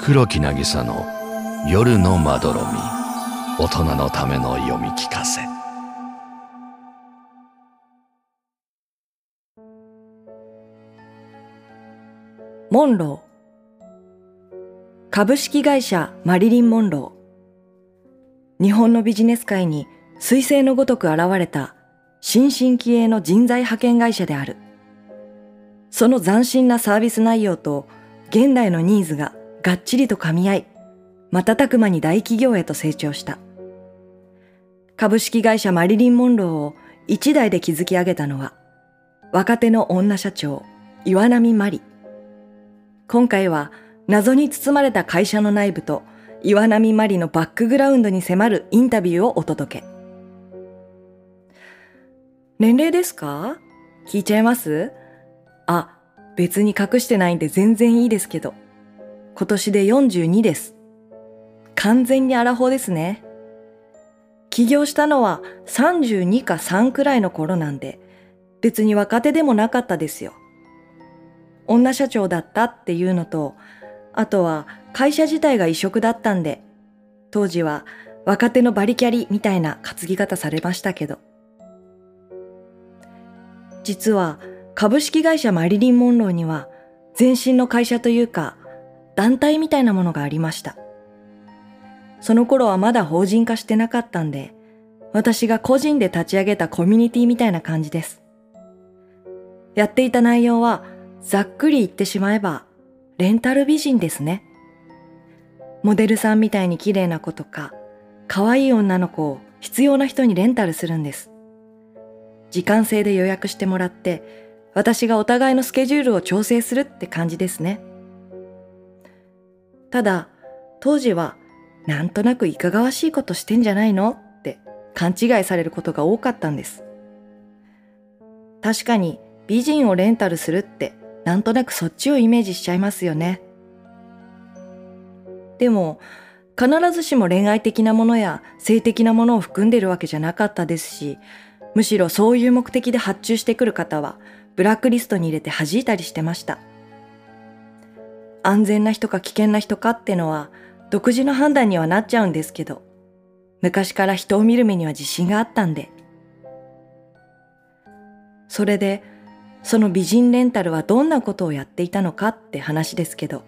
黒木渚の夜のまどろみ。大人のための読み聞かせ。モンロー。株式会社マリリン・モンロー。日本のビジネス界に彗星のごとく現れた新進気鋭の人材派遣会社である。その斬新なサービス内容と現代のニーズががっちりと噛み合い、瞬く間に大企業へと成長した。株式会社マリリン・モンローを一代で築き上げたのは、若手の女社長、岩波マリ。今回は謎に包まれた会社の内部と岩波マリのバックグラウンドに迫るインタビューをお届け。年齢ですか？聞いちゃいます？あ、別に隠してないんで全然いいですけど。今年で42です。完全にアラフォーですね。起業したのは32か3くらいの頃なんで、別に若手でもなかったですよ。女社長だったっていうのと、あとは会社自体が異色だったんで、当時は若手のバリキャリみたいな担ぎ方されましたけど。実は株式会社マリリン・モンローには前身の会社というか団体みたいなものがありました。その頃はまだ法人化してなかったんで、私が個人で立ち上げたコミュニティみたいな感じです。やっていた内容は、ざっくり言ってしまえば、レンタル美人ですね。モデルさんみたいに綺麗な子とか、可愛い女の子を必要な人にレンタルするんです。時間制で予約してもらって、私がお互いのスケジュールを調整するって感じですね。ただ、当時は、なんとなくいかがわしいことしてんじゃないの？って勘違いされることが多かったんです。確かに美人をレンタルするってなんとなくそっちをイメージしちゃいますよね。でも、必ずしも恋愛的なものや性的なものを含んでるわけじゃなかったですし、むしろそういう目的で発注してくる方はブラックリストに入れて弾いたりしてました。安全な人か危険な人かってのは独自の判断にはなっちゃうんですけど、昔から人を見る目には自信があったんで。それで、その美人レンタルはどんなことをやっていたのかって話ですけど、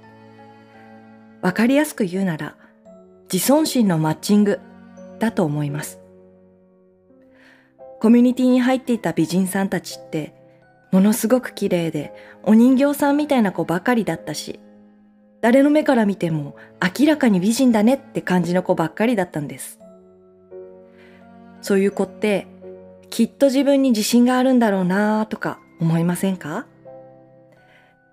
わかりやすく言うなら、自尊心のマッチングだと思います。コミュニティに入っていた美人さんたちって、ものすごく綺麗で、お人形さんみたいな子ばかりだったし、誰の目から見ても明らかに美人だねって感じの子ばっかりだったんです。そういう子ってきっと自分に自信があるんだろうなとか思いませんか？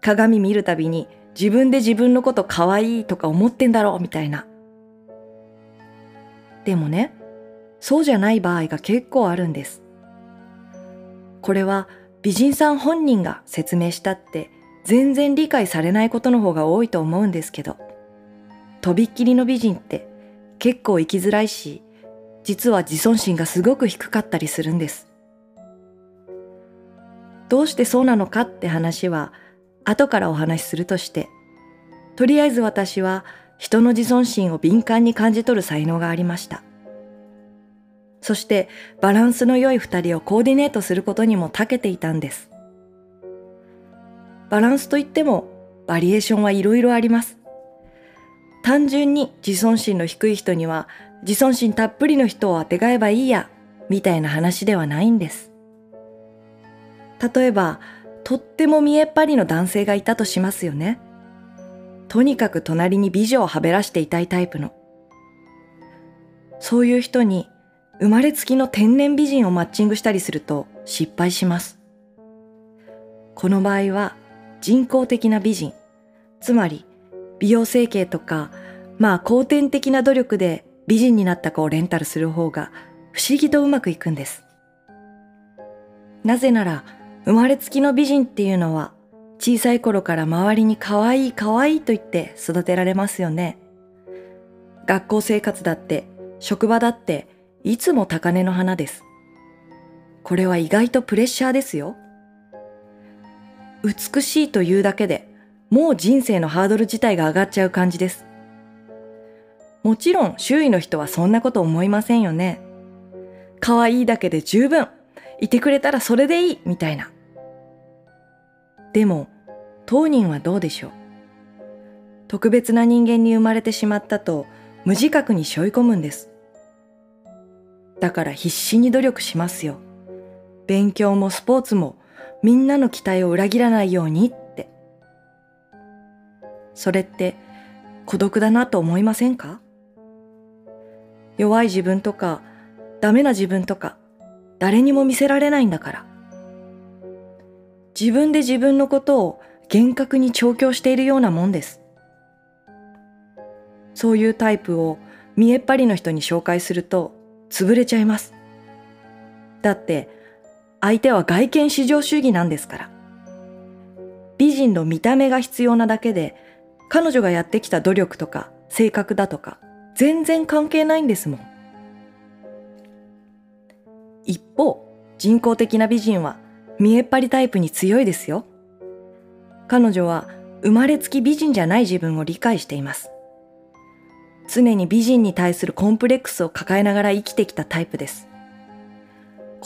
鏡見るたびに自分で自分のこと可愛いとか思ってんだろうみたいな。でもね、そうじゃない場合が結構あるんです。これは美人さん本人が説明したって全然理解されないことの方が多いと思うんですけど、とびっきりの美人って結構生きづらいし、実は自尊心がすごく低かったりするんです。どうしてそうなのかって話は後からお話しするとして、とりあえず私は人の自尊心を敏感に感じ取る才能がありました。そしてバランスの良い二人をコーディネートすることにも長けていたんです。バランスといってもバリエーションはいろいろあります。単純に自尊心の低い人には自尊心たっぷりの人をあてがえばいいや、みたいな話ではないんです。例えば、とっても見えっ張りの男性がいたとしますよね。とにかく隣に美女をはべらしていたいタイプの。そういう人に生まれつきの天然美人をマッチングしたりすると失敗します。この場合は人工的な美人、つまり美容整形とか、まあ後天的な努力で美人になった子をレンタルする方が不思議とうまくいくんです。なぜなら生まれつきの美人っていうのは小さい頃から周りに可愛い可愛いと言って育てられますよね。学校生活だって職場だっていつも高嶺の花です。これは意外とプレッシャーですよ。美しいというだけでもう人生のハードル自体が上がっちゃう感じです。もちろん周囲の人はそんなこと思いませんよね。可愛いだけで十分。いてくれたらそれでいい、みたいな。でも、当人はどうでしょう。特別な人間に生まれてしまったと無自覚に背負い込むんです。だから必死に努力しますよ。勉強もスポーツもみんなの期待を裏切らないようにって。それって孤独だなと思いませんか？弱い自分とかダメな自分とか誰にも見せられないんだから。自分で自分のことを厳格に調教しているようなもんです。そういうタイプを見えっ張りの人に紹介すると潰れちゃいます。だって相手は外見至上主義なんですから。美人の見た目が必要なだけで彼女がやってきた努力とか性格だとか全然関係ないんですもん。一方、人工的な美人は見えっ張りタイプに強いですよ。彼女は生まれつき美人じゃない自分を理解しています。常に美人に対するコンプレックスを抱えながら生きてきたタイプです。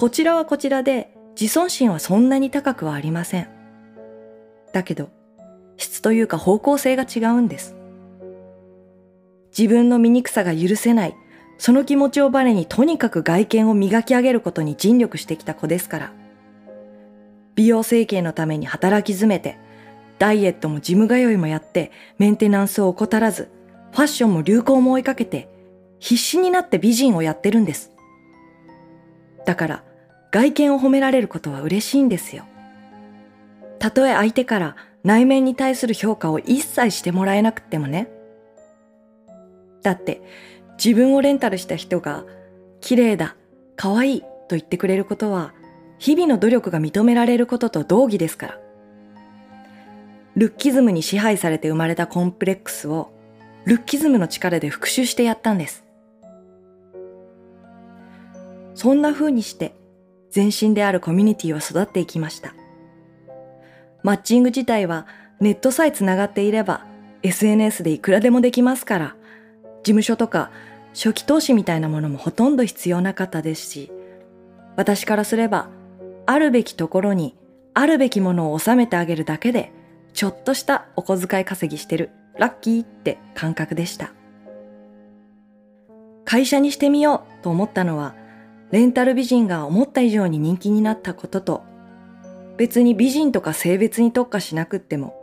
こちらはこちらで自尊心はそんなに高くはありません。だけど、質というか方向性が違うんです。自分の醜さが許せない、その気持ちをバネにとにかく外見を磨き上げることに尽力してきた子ですから。美容整形のために働き詰めて、ダイエットもジム通いもやって、メンテナンスを怠らず、ファッションも流行も追いかけて、必死になって美人をやってるんです。だから、外見を褒められることは嬉しいんですよ。たとえ相手から内面に対する評価を一切してもらえなくてもね。だって、自分をレンタルした人が、綺麗だ、可愛いと言ってくれることは、日々の努力が認められることと同義ですから。ルッキズムに支配されて生まれたコンプレックスをルッキズムの力で復讐してやったんです。そんな風にして全身であるコミュニティは育っていきました。マッチング自体はネットさえつながっていれば SNS でいくらでもできますから、事務所とか初期投資みたいなものもほとんど必要なかったですし、私からすればあるべきところにあるべきものを収めてあげるだけでちょっとしたお小遣い稼ぎしてるラッキーって感覚でした。会社にしてみようと思ったのは、レンタル美人が思った以上に人気になったことと、別に美人とか性別に特化しなくっても、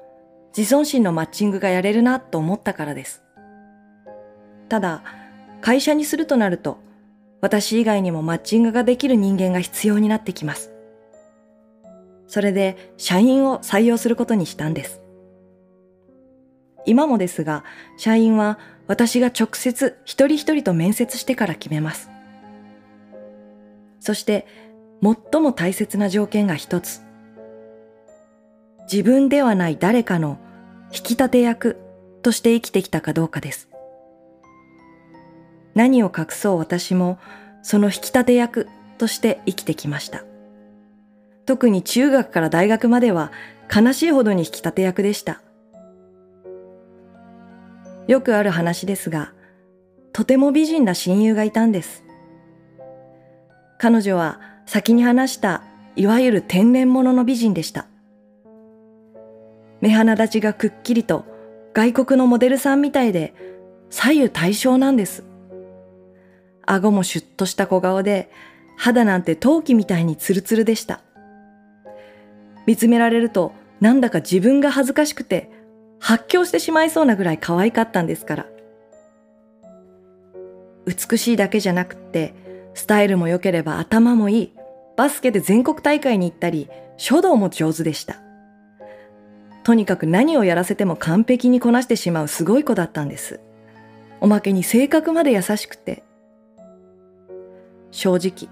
自尊心のマッチングがやれるなと思ったからです。ただ、会社にするとなると、私以外にもマッチングができる人間が必要になってきます。それで社員を採用することにしたんです。今もですが、社員は私が直接一人一人と面接してから決めます。そして最も大切な条件が一つ。自分ではない誰かの引き立て役として生きてきたかどうかです。何を隠そう私もその引き立て役として生きてきました。特に中学から大学までは悲しいほどに引き立て役でした。よくある話ですが、とても美人な親友がいたんです。彼女は先に話したいわゆる天然物の美人でした。目鼻立ちがくっきりと外国のモデルさんみたいで左右対称なんです。顎もシュッとした小顔で肌なんて陶器みたいにツルツルでした。見つめられるとなんだか自分が恥ずかしくて発狂してしまいそうなぐらい可愛かったんですから。美しいだけじゃなくって、スタイルも良ければ頭もいい、バスケで全国大会に行ったり、書道も上手でした。とにかく何をやらせても完璧にこなしてしまうすごい子だったんです。おまけに性格まで優しくて。正直、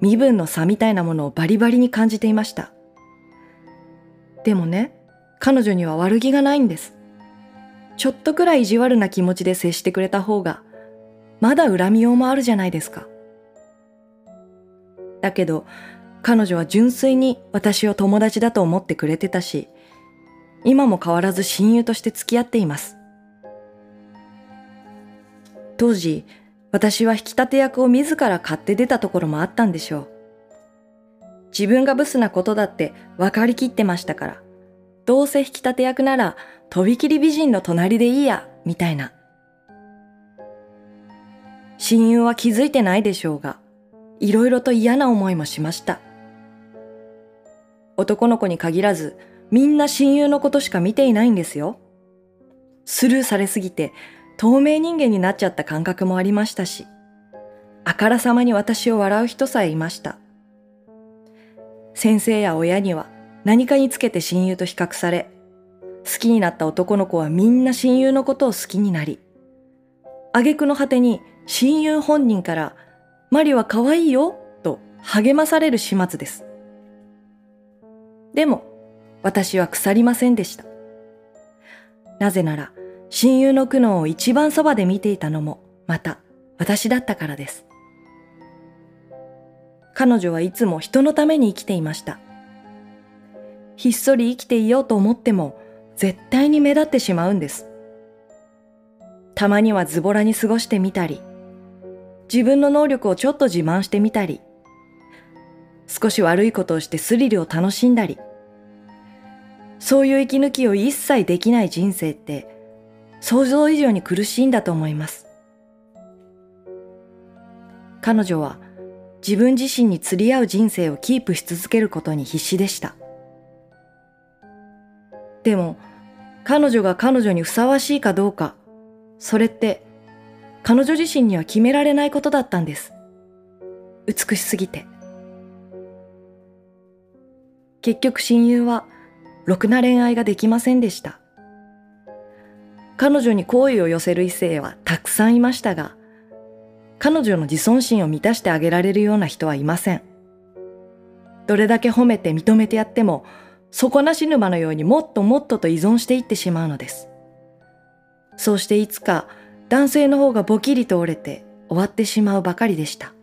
身分の差みたいなものをバリバリに感じていました。でもね、彼女には悪気がないんです。ちょっとくらい意地悪な気持ちで接してくれた方が、まだ恨みようもあるじゃないですか。だけど、彼女は純粋に私を友達だと思ってくれてたし、今も変わらず親友として付き合っています。当時、私は引き立て役を自ら買って出たところもあったんでしょう。自分がブスなことだって分かりきってましたから、どうせ引き立て役ならとびきり美人の隣でいいや、みたいな。親友は気づいてないでしょうが、いろいろと嫌な思いもしました。男の子に限らず、みんな親友のことしか見ていないんですよ。スルーされすぎて透明人間になっちゃった感覚もありましたし、あからさまに私を笑う人さえいました。先生や親には何かにつけて親友と比較され、好きになった男の子はみんな親友のことを好きになり、挙句の果てに親友本人からマリは可愛いよと励まされる始末です。でも、私は腐りませんでした。なぜなら、親友の苦悩を一番そばで見ていたのも、また私だったからです。彼女はいつも人のために生きていました。ひっそり生きていようと思っても、絶対に目立ってしまうんです。たまにはズボラに過ごしてみたり、自分の能力をちょっと自慢してみたり、少し悪いことをしてスリルを楽しんだり、そういう息抜きを一切できない人生って想像以上に苦しいんだと思います。彼女は自分自身に釣り合う人生をキープし続けることに必死でした。でも彼女が彼女にふさわしいかどうか、それって彼女自身には決められないことだったんです。美しすぎて。結局親友はろくな恋愛ができませんでした。彼女に好意を寄せる異性はたくさんいましたが、彼女の自尊心を満たしてあげられるような人はいません。どれだけ褒めて認めてやっても、底なし沼のようにもっともっとと依存していってしまうのです。そうしていつか男性の方がボキリと折れて終わってしまうばかりでした。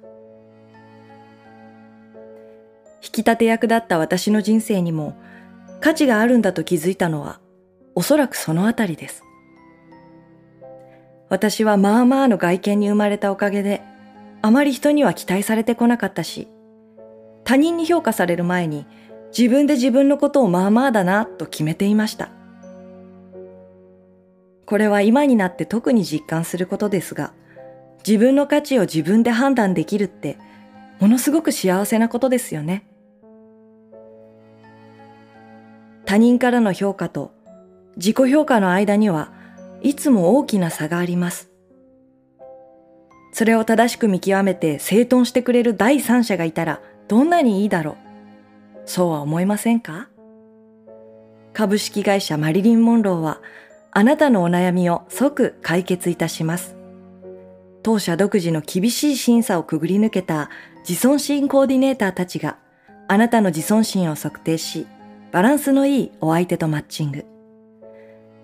引き立て役だった私の人生にも価値があるんだと気づいたのは、おそらくそのあたりです。私はまあまあの外見に生まれたおかげで、あまり人には期待されてこなかったし、他人に評価される前に自分で自分のことをまあまあだなと決めていました。これは今になって特に実感することですが、自分の価値を自分で判断できるって、ものすごく幸せなことですよね。他人からの評価と自己評価の間にはいつも大きな差があります。それを正しく見極めて整頓してくれる第三者がいたらどんなにいいだろう。そうは思いませんか？株式会社マリリン・モンローはあなたのお悩みを即解決いたします。当社独自の厳しい審査をくぐり抜けた自尊心コーディネーターたちがあなたの自尊心を測定しバランスのいいお相手とマッチング。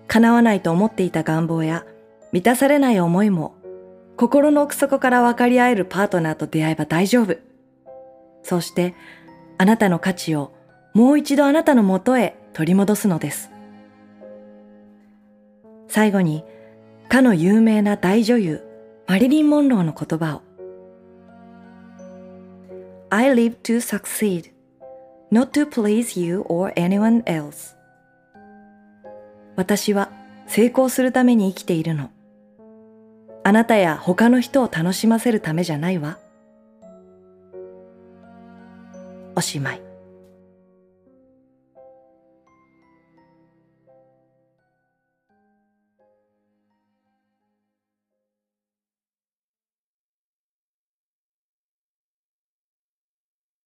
叶わないと思っていた願望や満たされない思いも心の奥底から分かり合えるパートナーと出会えば大丈夫。そしてあなたの価値をもう一度あなたの元へ取り戻すのです。最後にかの有名な大女優マリリン・モンローの言葉を I live to succeed not to please you or anyone else 私は成功するために生きているの。あなたや他の人を楽しませるためじゃないわ。おしまい。